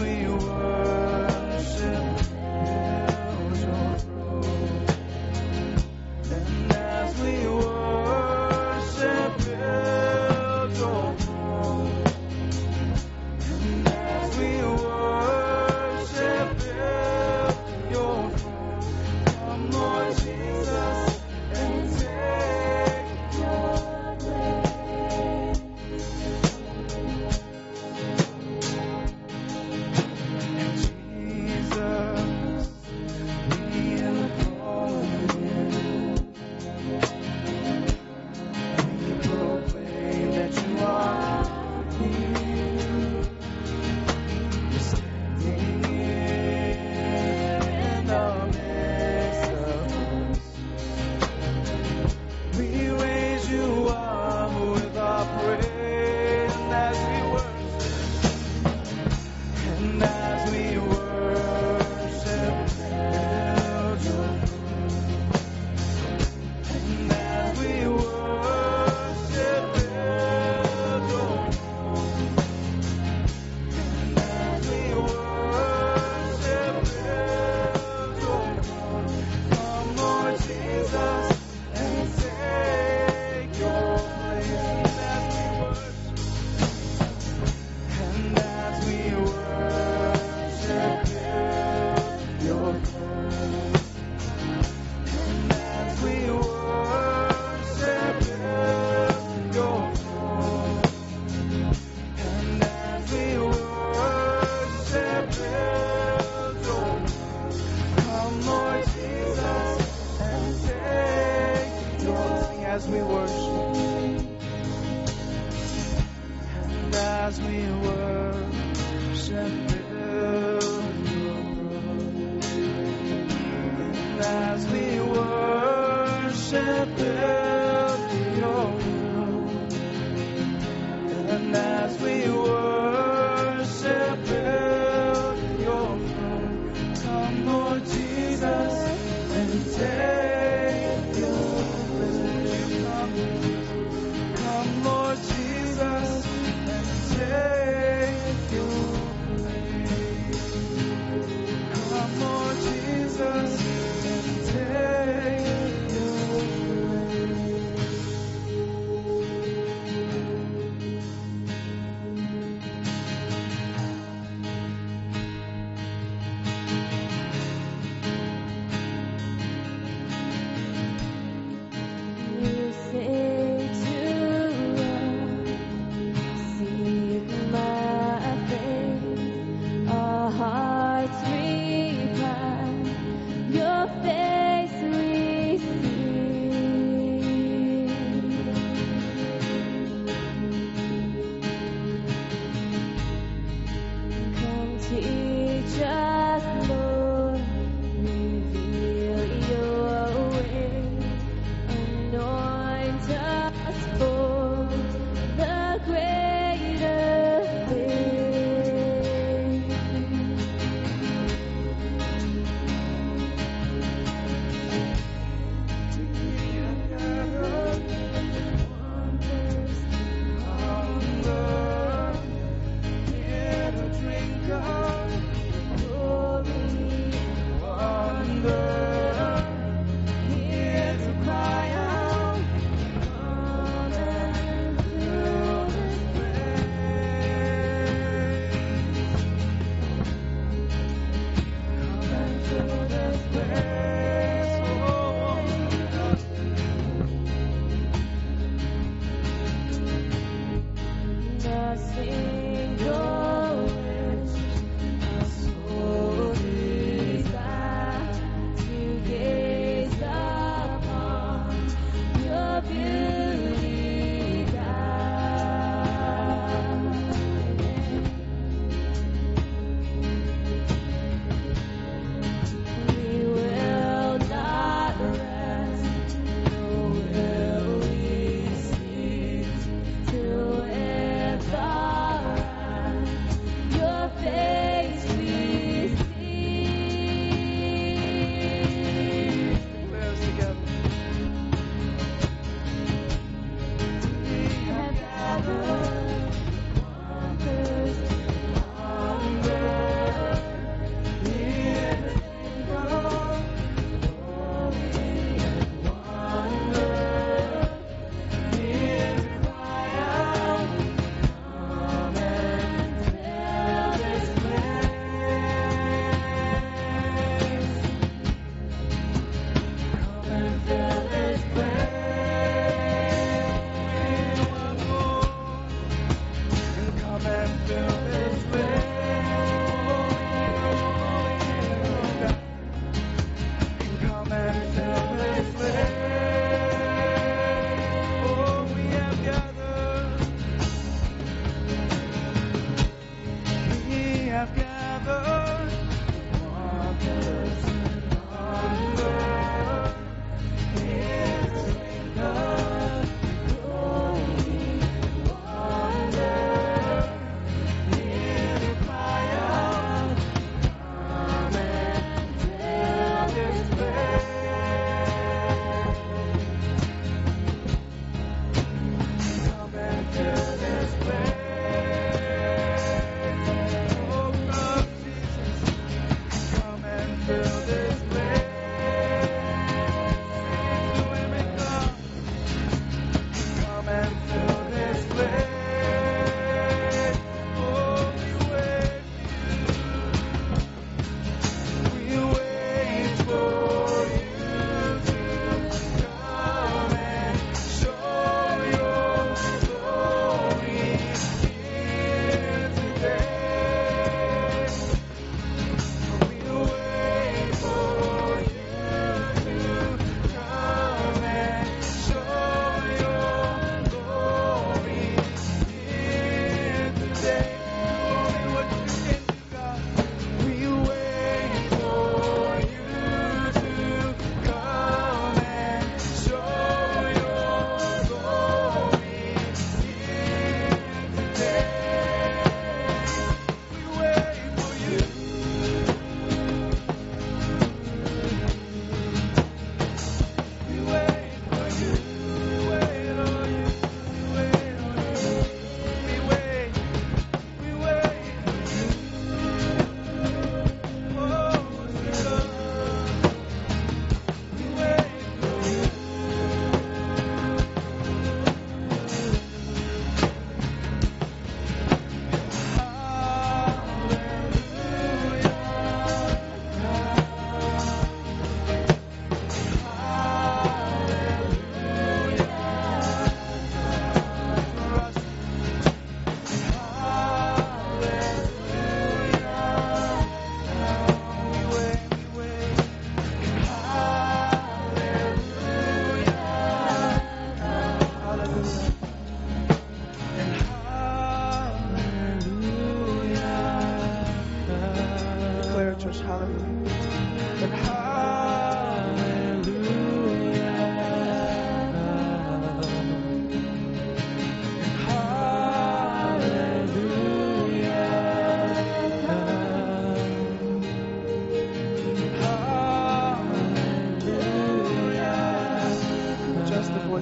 We were. God.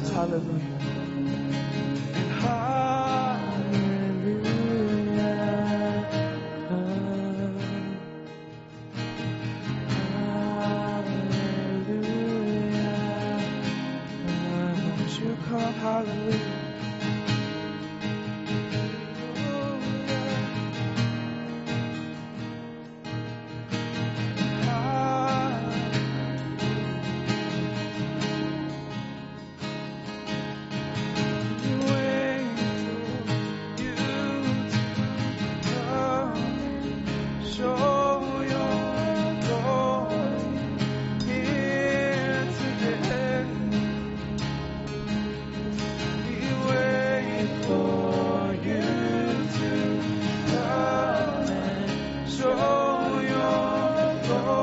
Hallelujah. Your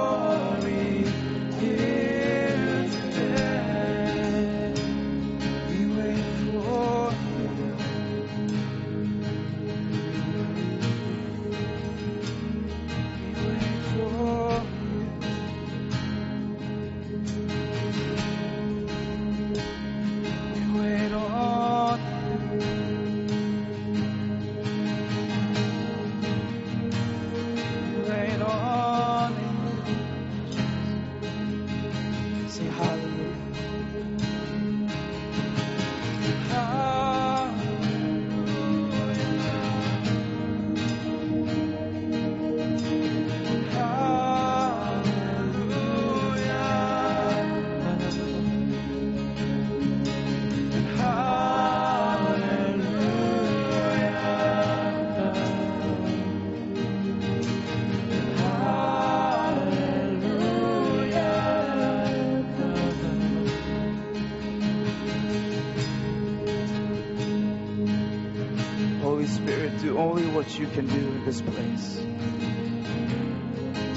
what you can do in this place.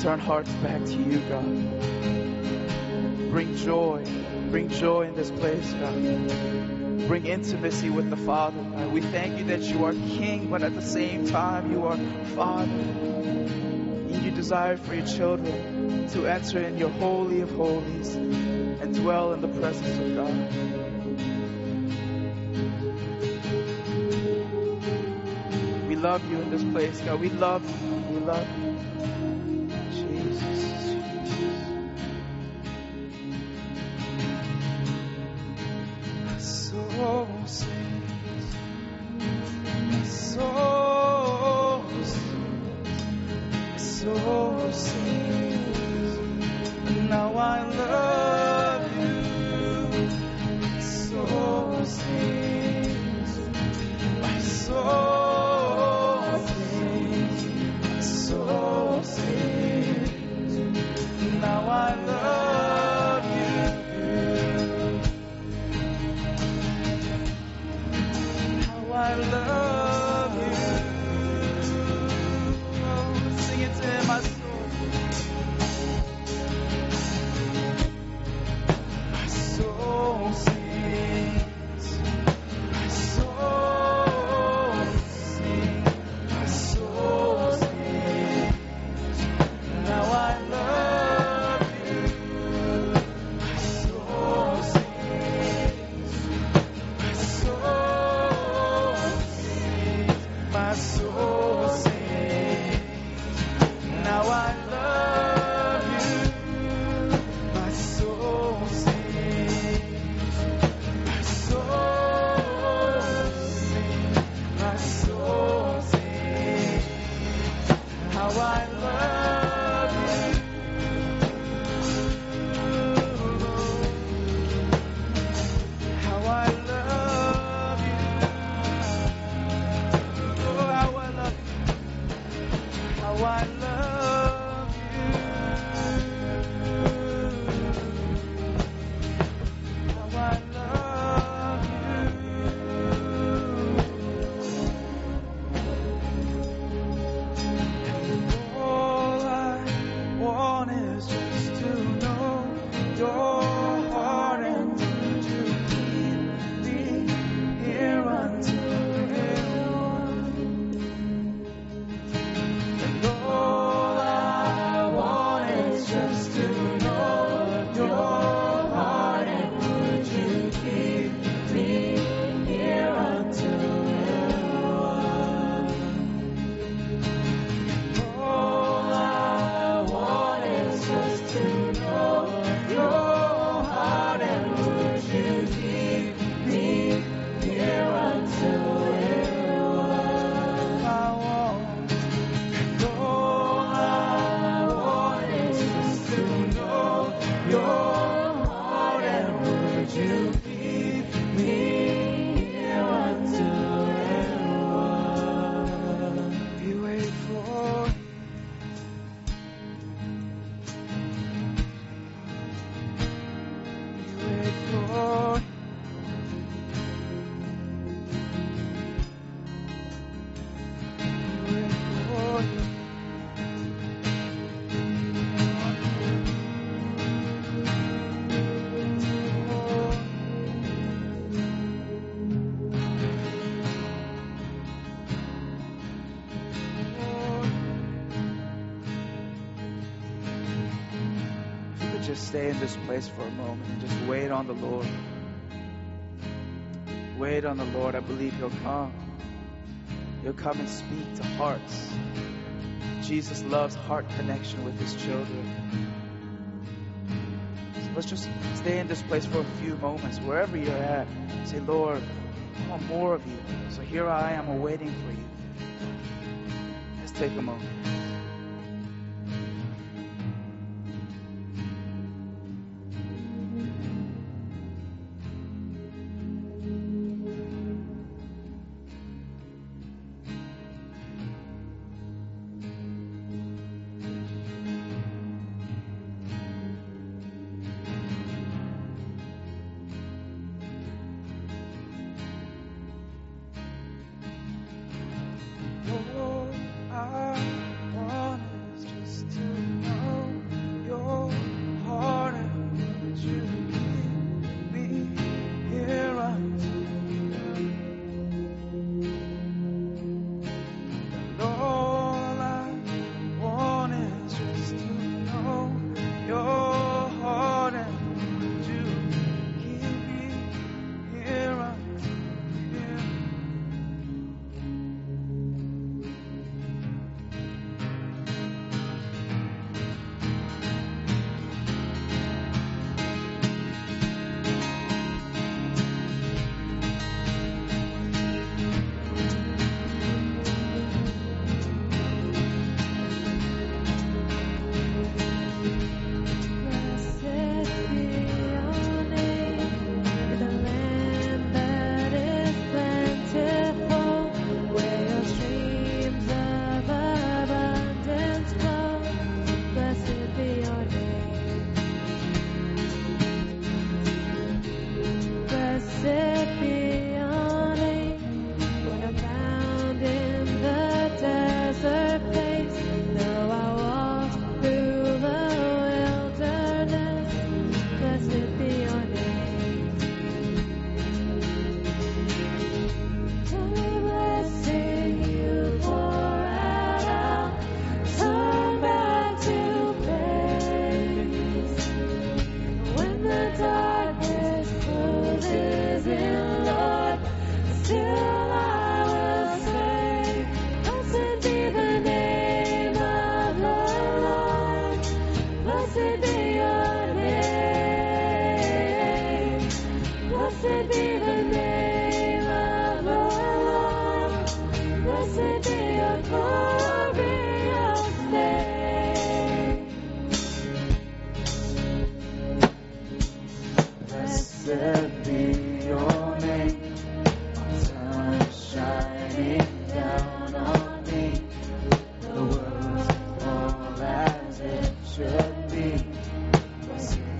Turn hearts back to you, God. Bring joy. Bring joy in this place, God. Bring intimacy with the Father, God. We thank you that you are King, but at the same time, you are Father. And you desire for your children to enter in your Holy of Holies and dwell in the presence of God. Love you in this place, God. We love you. We love you. stay in this place for a moment and just wait on the Lord. Wait on the Lord. I believe He'll come. He'll come and speak to hearts. Jesus loves heart connection with His children. So let's just stay in this place for a few moments, wherever you're at. Say, Lord, I want more of you. So here I am awaiting for you. Let's take a moment.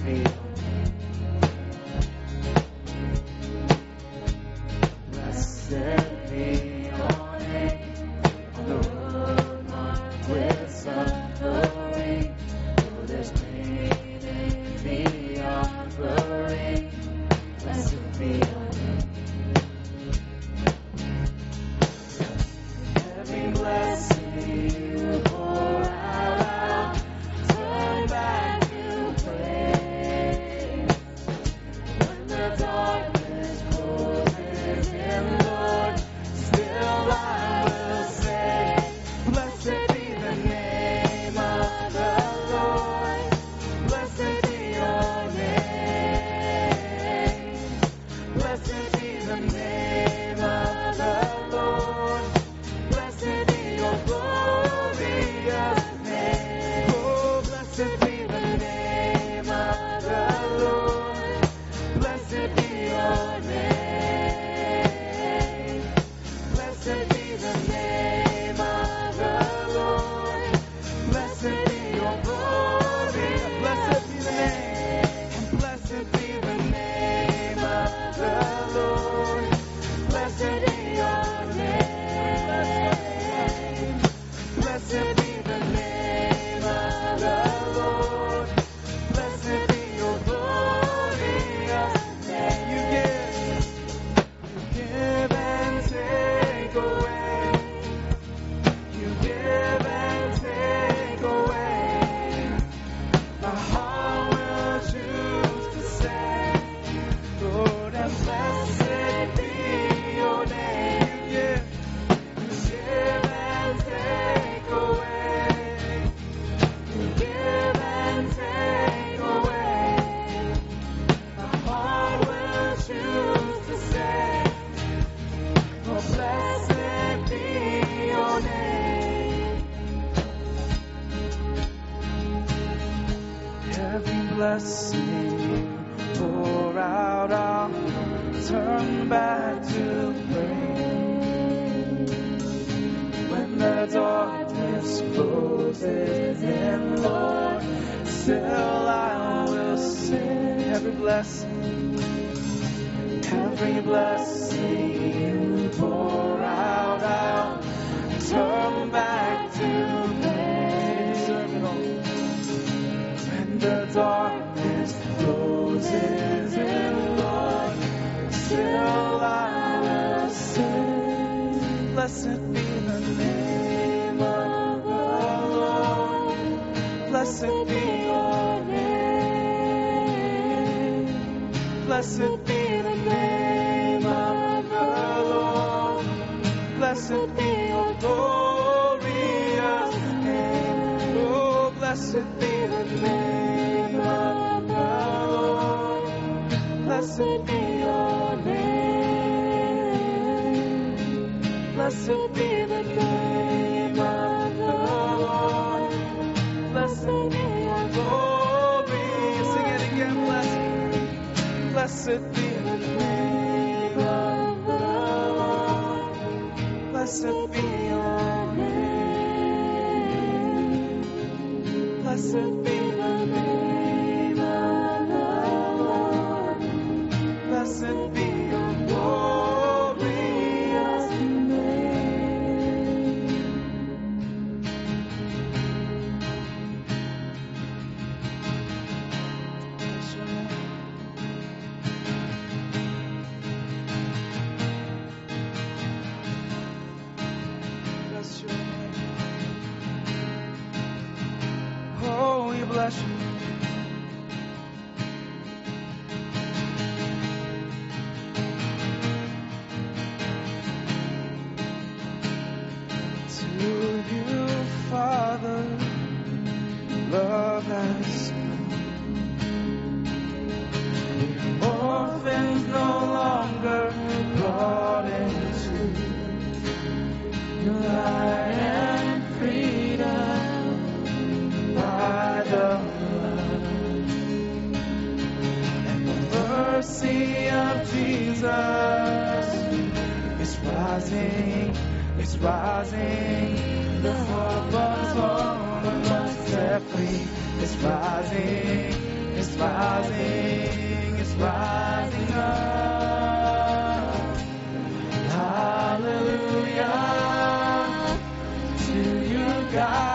可以。Blessed be the name of the Lord. Blessed be your name. Blessed be blessed be. mercy of Jesus is rising, is rising. The hope of all us set free is rising, is rising, is rising up. Hallelujah to you, God.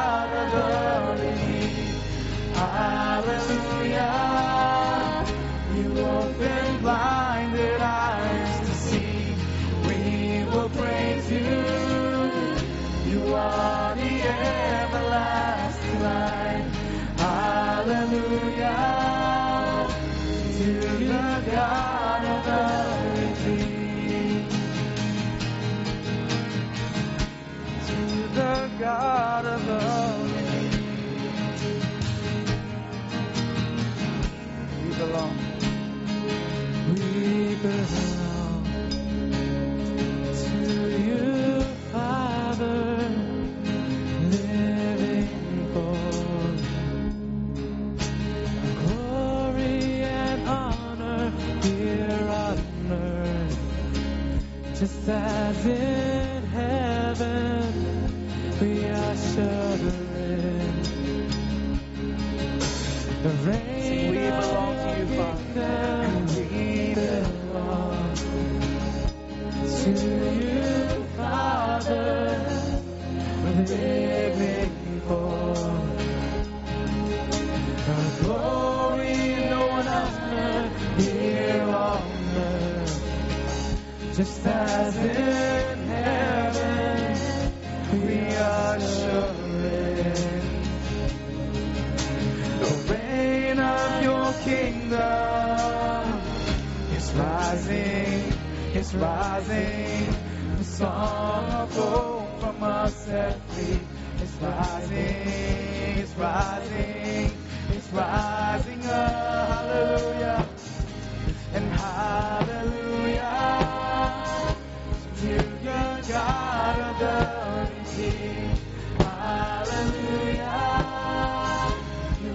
It's rising. The song of hope from us set is rising. It's rising. It's rising. Oh, hallelujah. And hallelujah. To the God of the.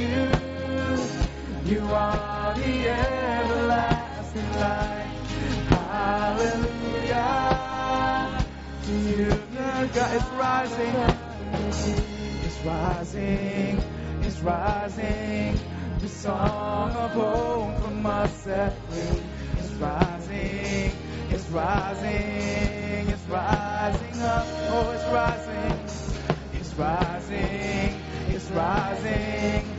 you. You are the everlasting light. Hallelujah. To you, the God is rising. is rising. It's rising. The song of hope from us It's rising. It's rising. It's rising up. Oh, it's rising. It's rising. It's rising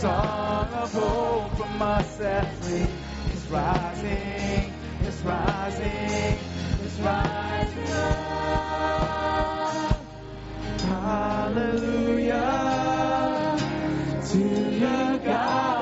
song of hope from my family is rising, is rising, is rising up. Hallelujah to your God.